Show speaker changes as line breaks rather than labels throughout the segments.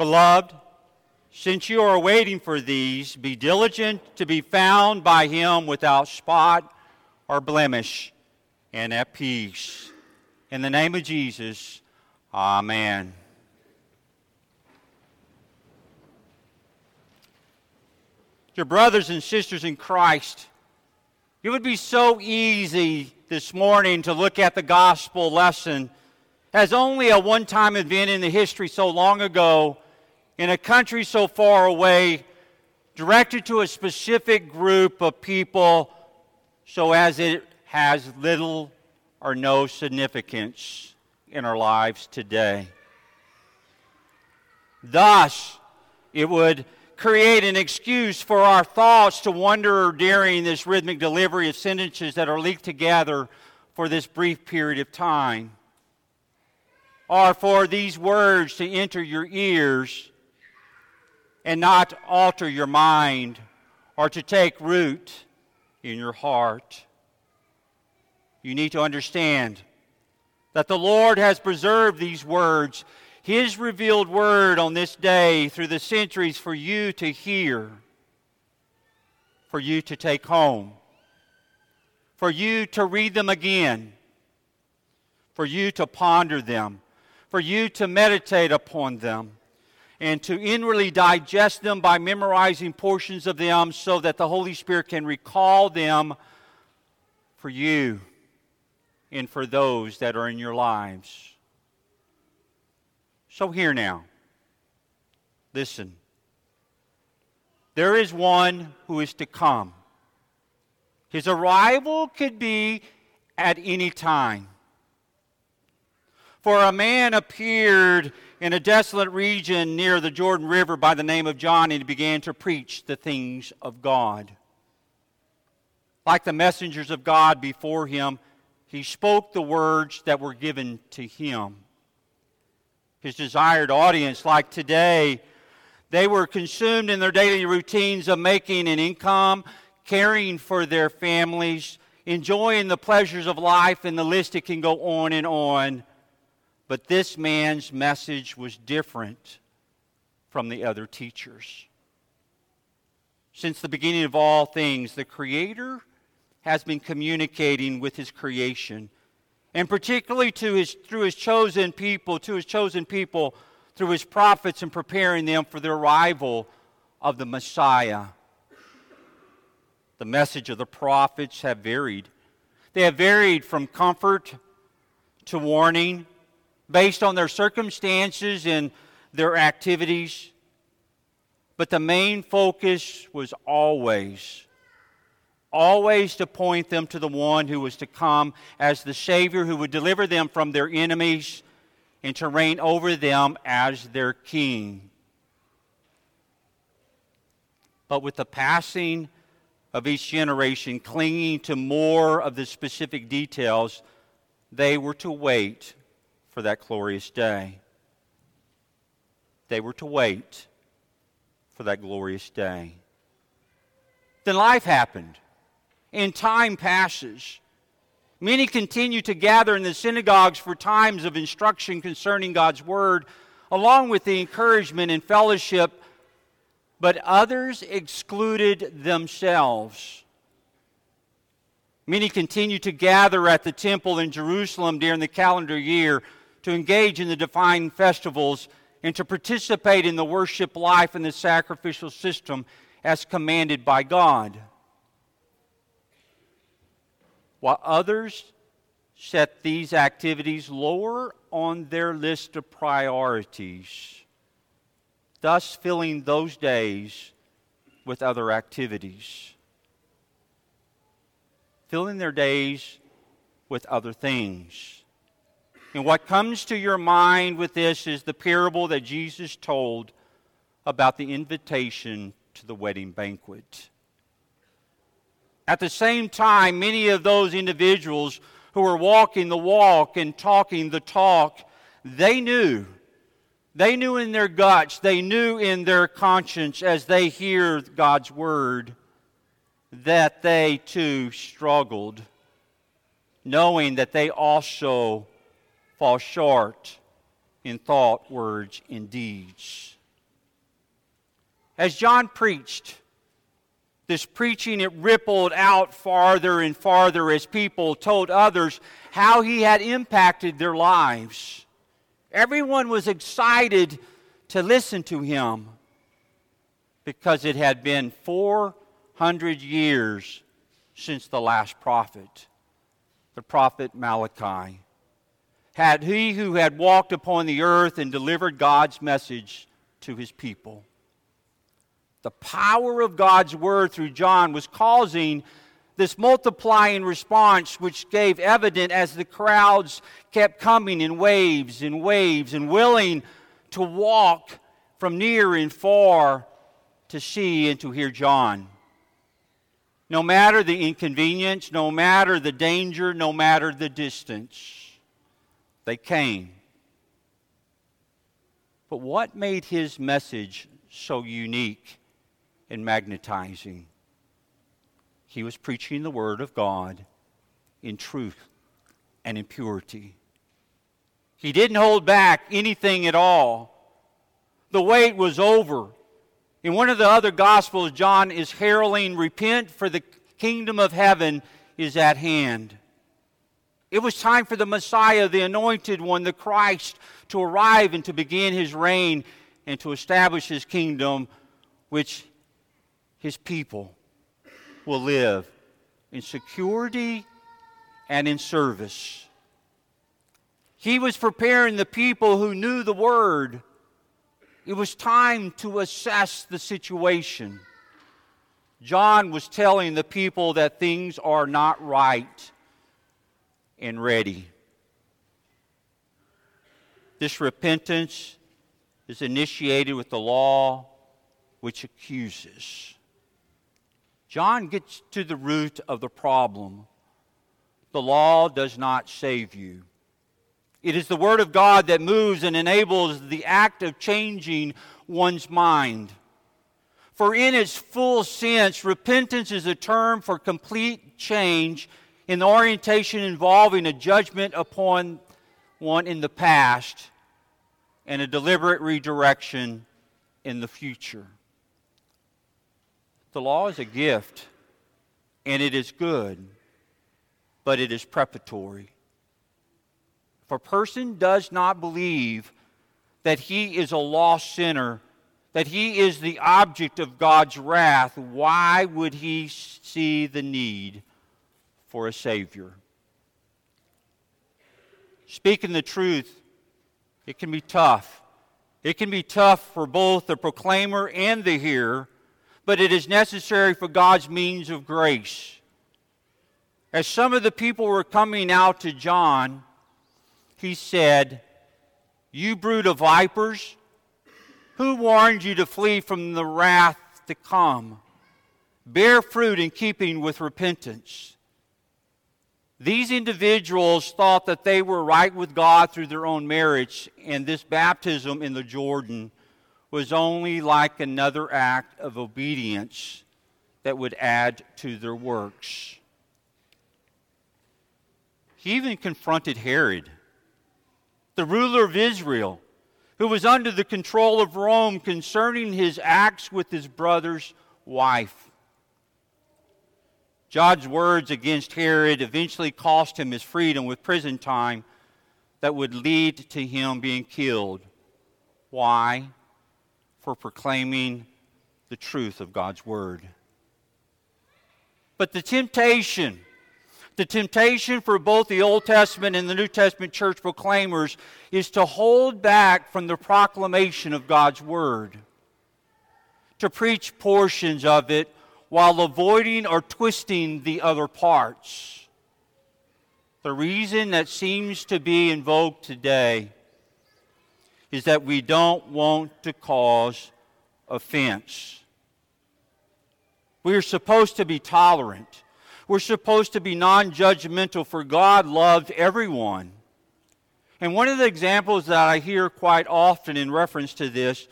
Beloved, since you are waiting for these, be diligent to be found by him without spot or blemish and at peace. In the name of Jesus, amen. Your brothers and sisters in Christ, it would be so easy this morning to look at the gospel lesson as only a one time event in the history so long ago in a country so far away, directed to a specific group of people, so as it has little or no significance in our lives today. Thus, it would create an excuse for our thoughts to wander during this rhythmic delivery of sentences that are linked together for this brief period of time. Or for these words to enter your ears and not alter your mind or to take root in your heart. You need to understand that the Lord has preserved these words his revealed word on this day through the centuries for you to hear, for you to take home, for you to read them again, for you to ponder them, for you to meditate upon them, and to inwardly digest them by memorizing portions of them so that the Holy Spirit can recall them for you and for those that are in your lives. So, here now, listen. There is one who is to come. His arrival could be at any time. For a man appeared in a desolate region near the Jordan River by the name of John, and he began to preach the things of God. Like the messengers of God before him, he spoke the words that were given to him his desired audience, like today, they were consumed in their daily routines of making an income, caring for their families, enjoying the pleasures of life, and the list it can go on and on. But this man's message was different from the other teachers. Since the beginning of all things, the Creator has been communicating with His creation and particularly to his, through his chosen people, to his chosen people through his prophets and preparing them for the arrival of the Messiah. The message of the prophets have varied. They have varied from comfort to warning based on their circumstances and their activities. But the main focus was always always to point them to the one who was to come as the Savior who would deliver them from their enemies and to reign over them as their King. But with the passing of each generation, clinging to more of the specific details, they were to wait for that glorious day. They were to wait for that glorious day. Then life happened and time passes. Many continue to gather in the synagogues for times of instruction concerning God's Word, along with the encouragement and fellowship, but others excluded themselves. Many continue to gather at the temple in Jerusalem during the calendar year to engage in the divine festivals and to participate in the worship life and the sacrificial system as commanded by God while others set these activities lower on their list of priorities, thus filling those days with other activities. Filling their days with other things. And what comes to your mind with this is the parable that Jesus told about the invitation to the wedding banquet. At the same time, many of those individuals who were walking the walk and talking the talk, they knew. They knew in their guts, they knew in their conscience as they hear God's word that they too struggled, knowing that they also fall short in thought, words, and deeds. As John preached, this preaching it rippled out farther and farther as people told others how he had impacted their lives. Everyone was excited to listen to him because it had been 400 years since the last prophet, the prophet Malachi. Had he who had walked upon the earth and delivered God's message to his people. The power of God's word through John was causing this multiplying response, which gave evident as the crowds kept coming in waves and waves and willing to walk from near and far to see and to hear John. No matter the inconvenience, no matter the danger, no matter the distance, they came. But what made his message so unique and magnetizing? He was preaching the Word of God in truth and in purity. He didn't hold back anything at all. The wait was over. In one of the other Gospels, John is heralding, Repent, for the kingdom of heaven is at hand. It was time for the Messiah, the anointed one, the Christ, to arrive and to begin his reign and to establish his kingdom, which his people will live in security and in service. He was preparing the people who knew the word it was time to assess the situation. John was telling the people that things are not right and ready. This repentance is initiated with the law which accuses. John gets to the root of the problem. The law does not save you. It is the Word of God that moves and enables the act of changing one's mind. For, in its full sense, repentance is a term for complete change in the orientation involving a judgment upon one in the past and a deliberate redirection in the future. The law is a gift, and it is good, but it is preparatory. If a person does not believe that he is a lost sinner, that he is the object of God's wrath, why would he see the need for a Savior? Speaking the truth, it can be tough. It can be tough for both the proclaimer and the hearer, but it is necessary for God's means of grace. As some of the people were coming out to John, he said, You brood of vipers, who warned you to flee from the wrath to come? Bear fruit in keeping with repentance. These individuals thought that they were right with God through their own marriage, and this baptism in the Jordan was only like another act of obedience that would add to their works. He even confronted Herod the ruler of Israel, who was under the control of Rome concerning his acts with his brother's wife. John's words against Herod eventually cost him his freedom with prison time that would lead to him being killed. Why? For proclaiming the truth of God's word. But the temptation the temptation for both the Old Testament and the New Testament church proclaimers is to hold back from the proclamation of God's Word, to preach portions of it while avoiding or twisting the other parts. The reason that seems to be invoked today is that we don't want to cause offense. We are supposed to be tolerant. We're supposed to be non judgmental, for God loved everyone. And one of the examples that I hear quite often in reference to this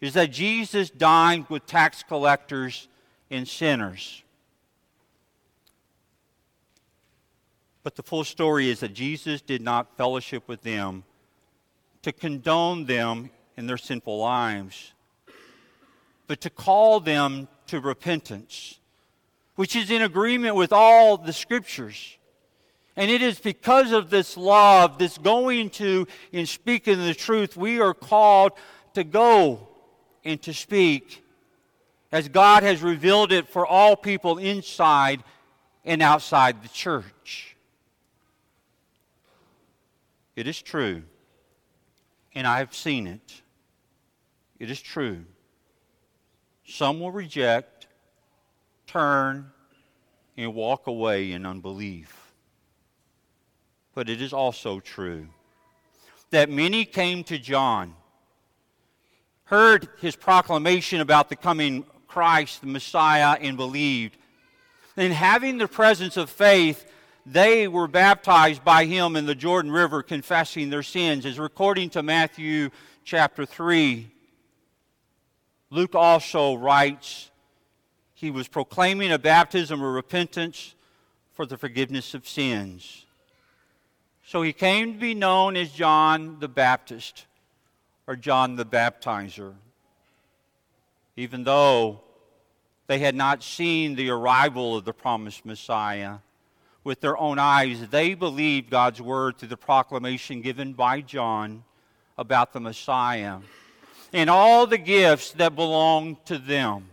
is that Jesus dined with tax collectors and sinners. But the full story is that Jesus did not fellowship with them to condone them in their sinful lives. but to call them to repentance, which is in agreement with all the scriptures. And it is because of this love, this going to and speaking the truth, we are called to go and to speak as God has revealed it for all people inside and outside the church. It is true, and I have seen it. It is true. Some will reject, turn, and walk away in unbelief. But it is also true that many came to John, heard his proclamation about the coming Christ, the Messiah, and believed. And having the presence of faith, they were baptized by him in the Jordan River, confessing their sins, as recording to Matthew chapter 3. Luke also writes, he was proclaiming a baptism of repentance for the forgiveness of sins. So he came to be known as John the Baptist or John the Baptizer even though they had not seen the arrival of the promised Messiah with their own eyes, they believed God's word through the proclamation given by John about the Messiah and all the gifts that belonged to them.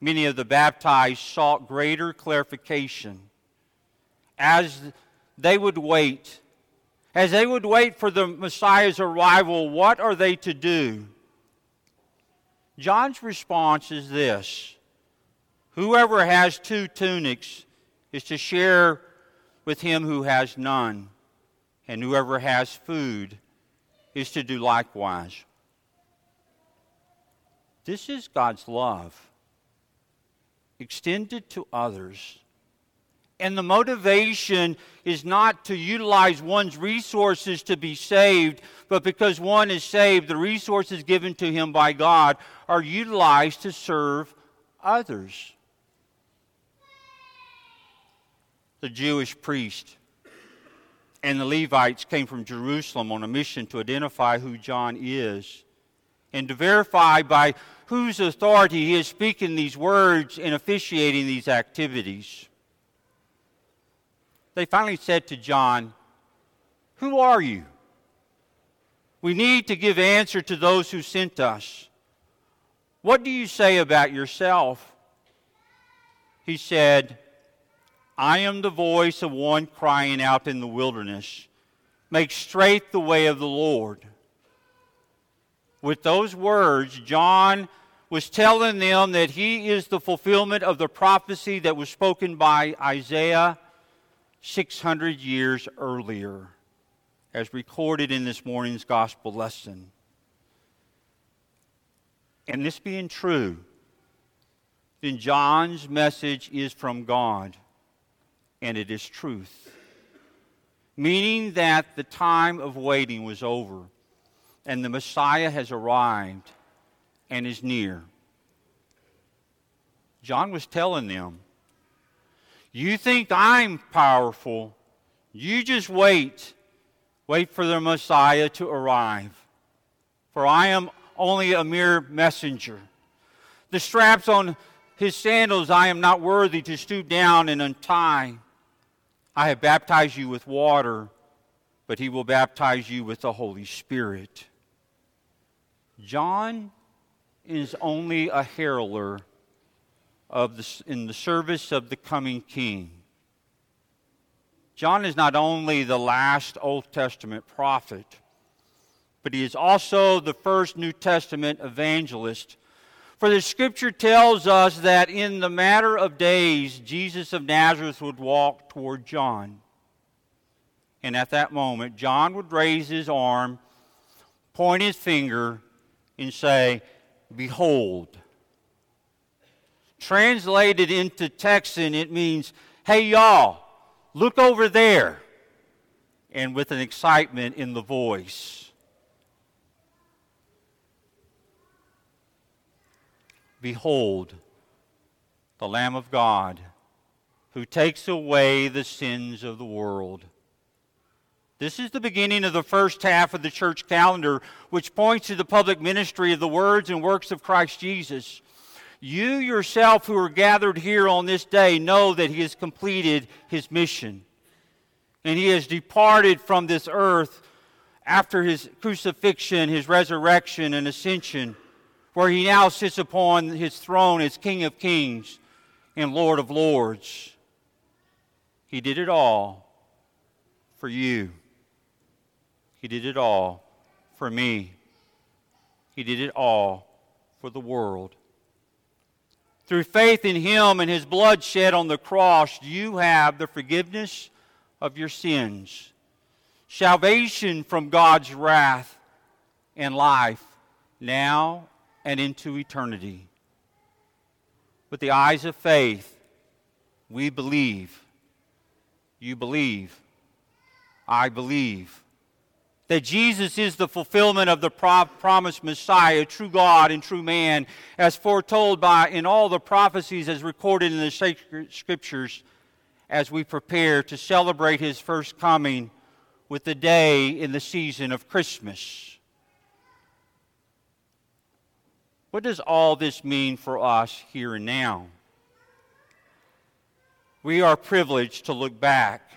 Many of the baptized sought greater clarification as they would wait. As they would wait for the Messiah's arrival, what are they to do? John's response is this Whoever has two tunics is to share with him who has none, and whoever has food is to do likewise. This is God's love extended to others. And the motivation is not to utilize one's resources to be saved, but because one is saved, the resources given to him by God are utilized to serve others. The Jewish priest and the Levites came from Jerusalem on a mission to identify who John is and to verify by whose authority he is speaking these words and officiating these activities they finally said to John, Who are you? We need to give answer to those who sent us. What do you say about yourself? He said, I am the voice of one crying out in the wilderness, Make straight the way of the Lord. With those words, John was telling them that he is the fulfillment of the prophecy that was spoken by Isaiah 600 years earlier, as recorded in this morning's gospel lesson. And this being true, then John's message is from God, and it is truth. Meaning that the time of waiting was over, and the Messiah has arrived and is near. John was telling them you think I'm powerful. You just wait. Wait for the Messiah to arrive. For I am only a mere messenger. The straps on his sandals I am not worthy to stoop down and untie. I have baptized you with water, but he will baptize you with the Holy Spirit. John is only a heralder of the, in the service of the coming king. John is not only the last Old Testament prophet, but he is also the first New Testament evangelist. For the scripture tells us that in the matter of days, Jesus of Nazareth would walk toward John. And at that moment, John would raise his arm, point his finger, and say, Behold, Translated into Texan, it means, hey, y'all, look over there. And with an excitement in the voice. Behold, the Lamb of God who takes away the sins of the world. This is the beginning of the first half of the church calendar, which points to the public ministry of the words and works of Christ Jesus. You yourself, who are gathered here on this day, know that He has completed His mission. And He has departed from this earth after His crucifixion, His resurrection, and ascension, where He now sits upon His throne as King of kings and Lord of lords. He did it all for you. He did it all for me. He did it all for the world. Through faith in Him and His blood shed on the cross, you have the forgiveness of your sins, salvation from God's wrath, and life now and into eternity. With the eyes of faith, we believe. You believe. I believe that Jesus is the fulfillment of the pro- promised Messiah, true God and true man, as foretold by in all the prophecies as recorded in the sacred scriptures, as we prepare to celebrate his first coming with the day in the season of Christmas. What does all this mean for us here and now? We are privileged to look back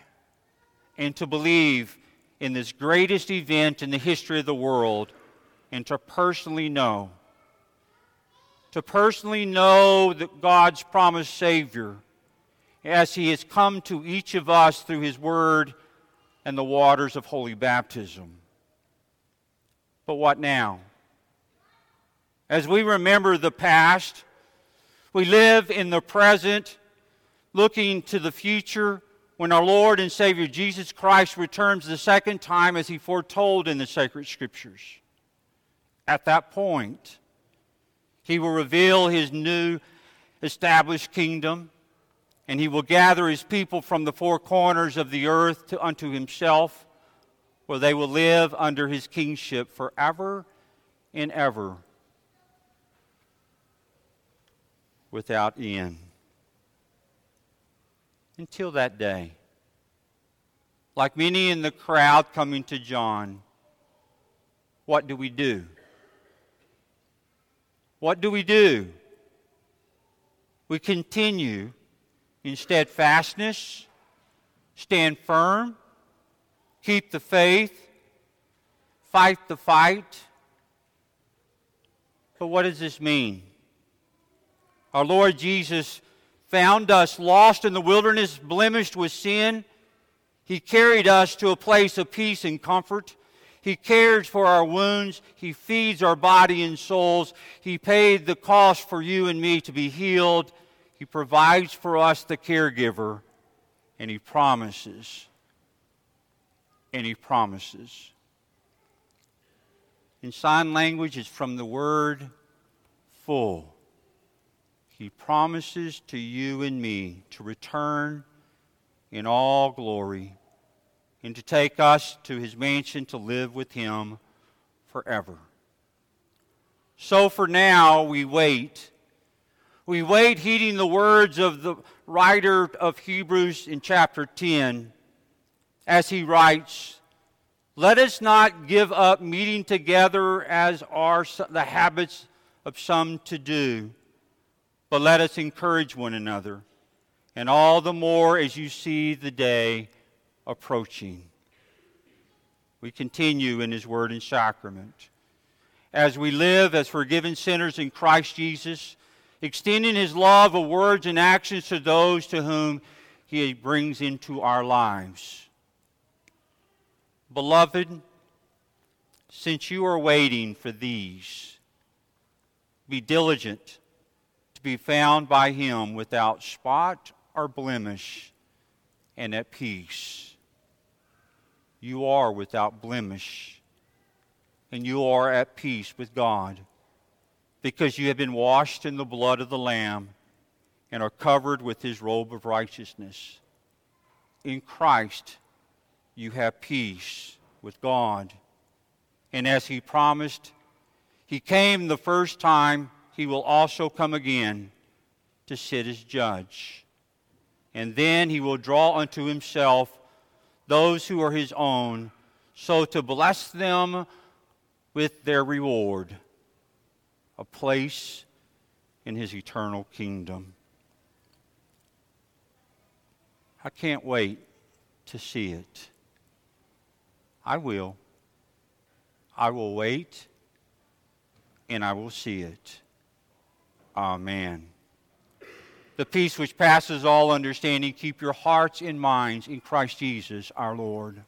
and to believe in this greatest event in the history of the world and to personally know. To personally know that God's promised Savior as He has come to each of us through His Word and the waters of holy baptism. But what now? As we remember the past, we live in the present, looking to the future when our Lord and Savior Jesus Christ returns the second time as he foretold in the sacred scriptures. At that point, he will reveal his new established kingdom, and he will gather his people from the four corners of the earth to, unto himself, where they will live under his kingship forever and ever without end until that day. Like many in the crowd coming to John, what do we do? What do we do? We continue in steadfastness, stand firm, keep the faith, fight the fight. But what does this mean? Our Lord Jesus found us lost in the wilderness, blemished with sin. He carried us to a place of peace and comfort. He cares for our wounds. He feeds our body and souls. He paid the cost for you and me to be healed. He provides for us the caregiver. And He promises. And He promises. In sign language, it's from the word full. He promises to you and me to return in all glory and to take us to his mansion to live with him forever. So for now, we wait. We wait, heeding the words of the writer of Hebrews in chapter 10 as he writes, Let us not give up meeting together as are the habits of some to do but let us encourage one another, and all the more as you see the day approaching. We continue in His Word and Sacrament. As we live as forgiven sinners in Christ Jesus, extending His love of words and actions to those to whom He brings into our lives. Beloved, since you are waiting for these, be diligent to be found by him without spot or blemish and at peace. You are without blemish and you are at peace with God because you have been washed in the blood of the Lamb and are covered with his robe of righteousness. In Christ, you have peace with God. And as he promised, he came the first time he will also come again to sit as judge. And then he will draw unto himself those who are his own, so to bless them with their reward, a place in his eternal kingdom. I can't wait to see it. I will. I will wait and I will see it. Amen. The peace which passes all understanding, keep your hearts and minds in Christ Jesus our Lord.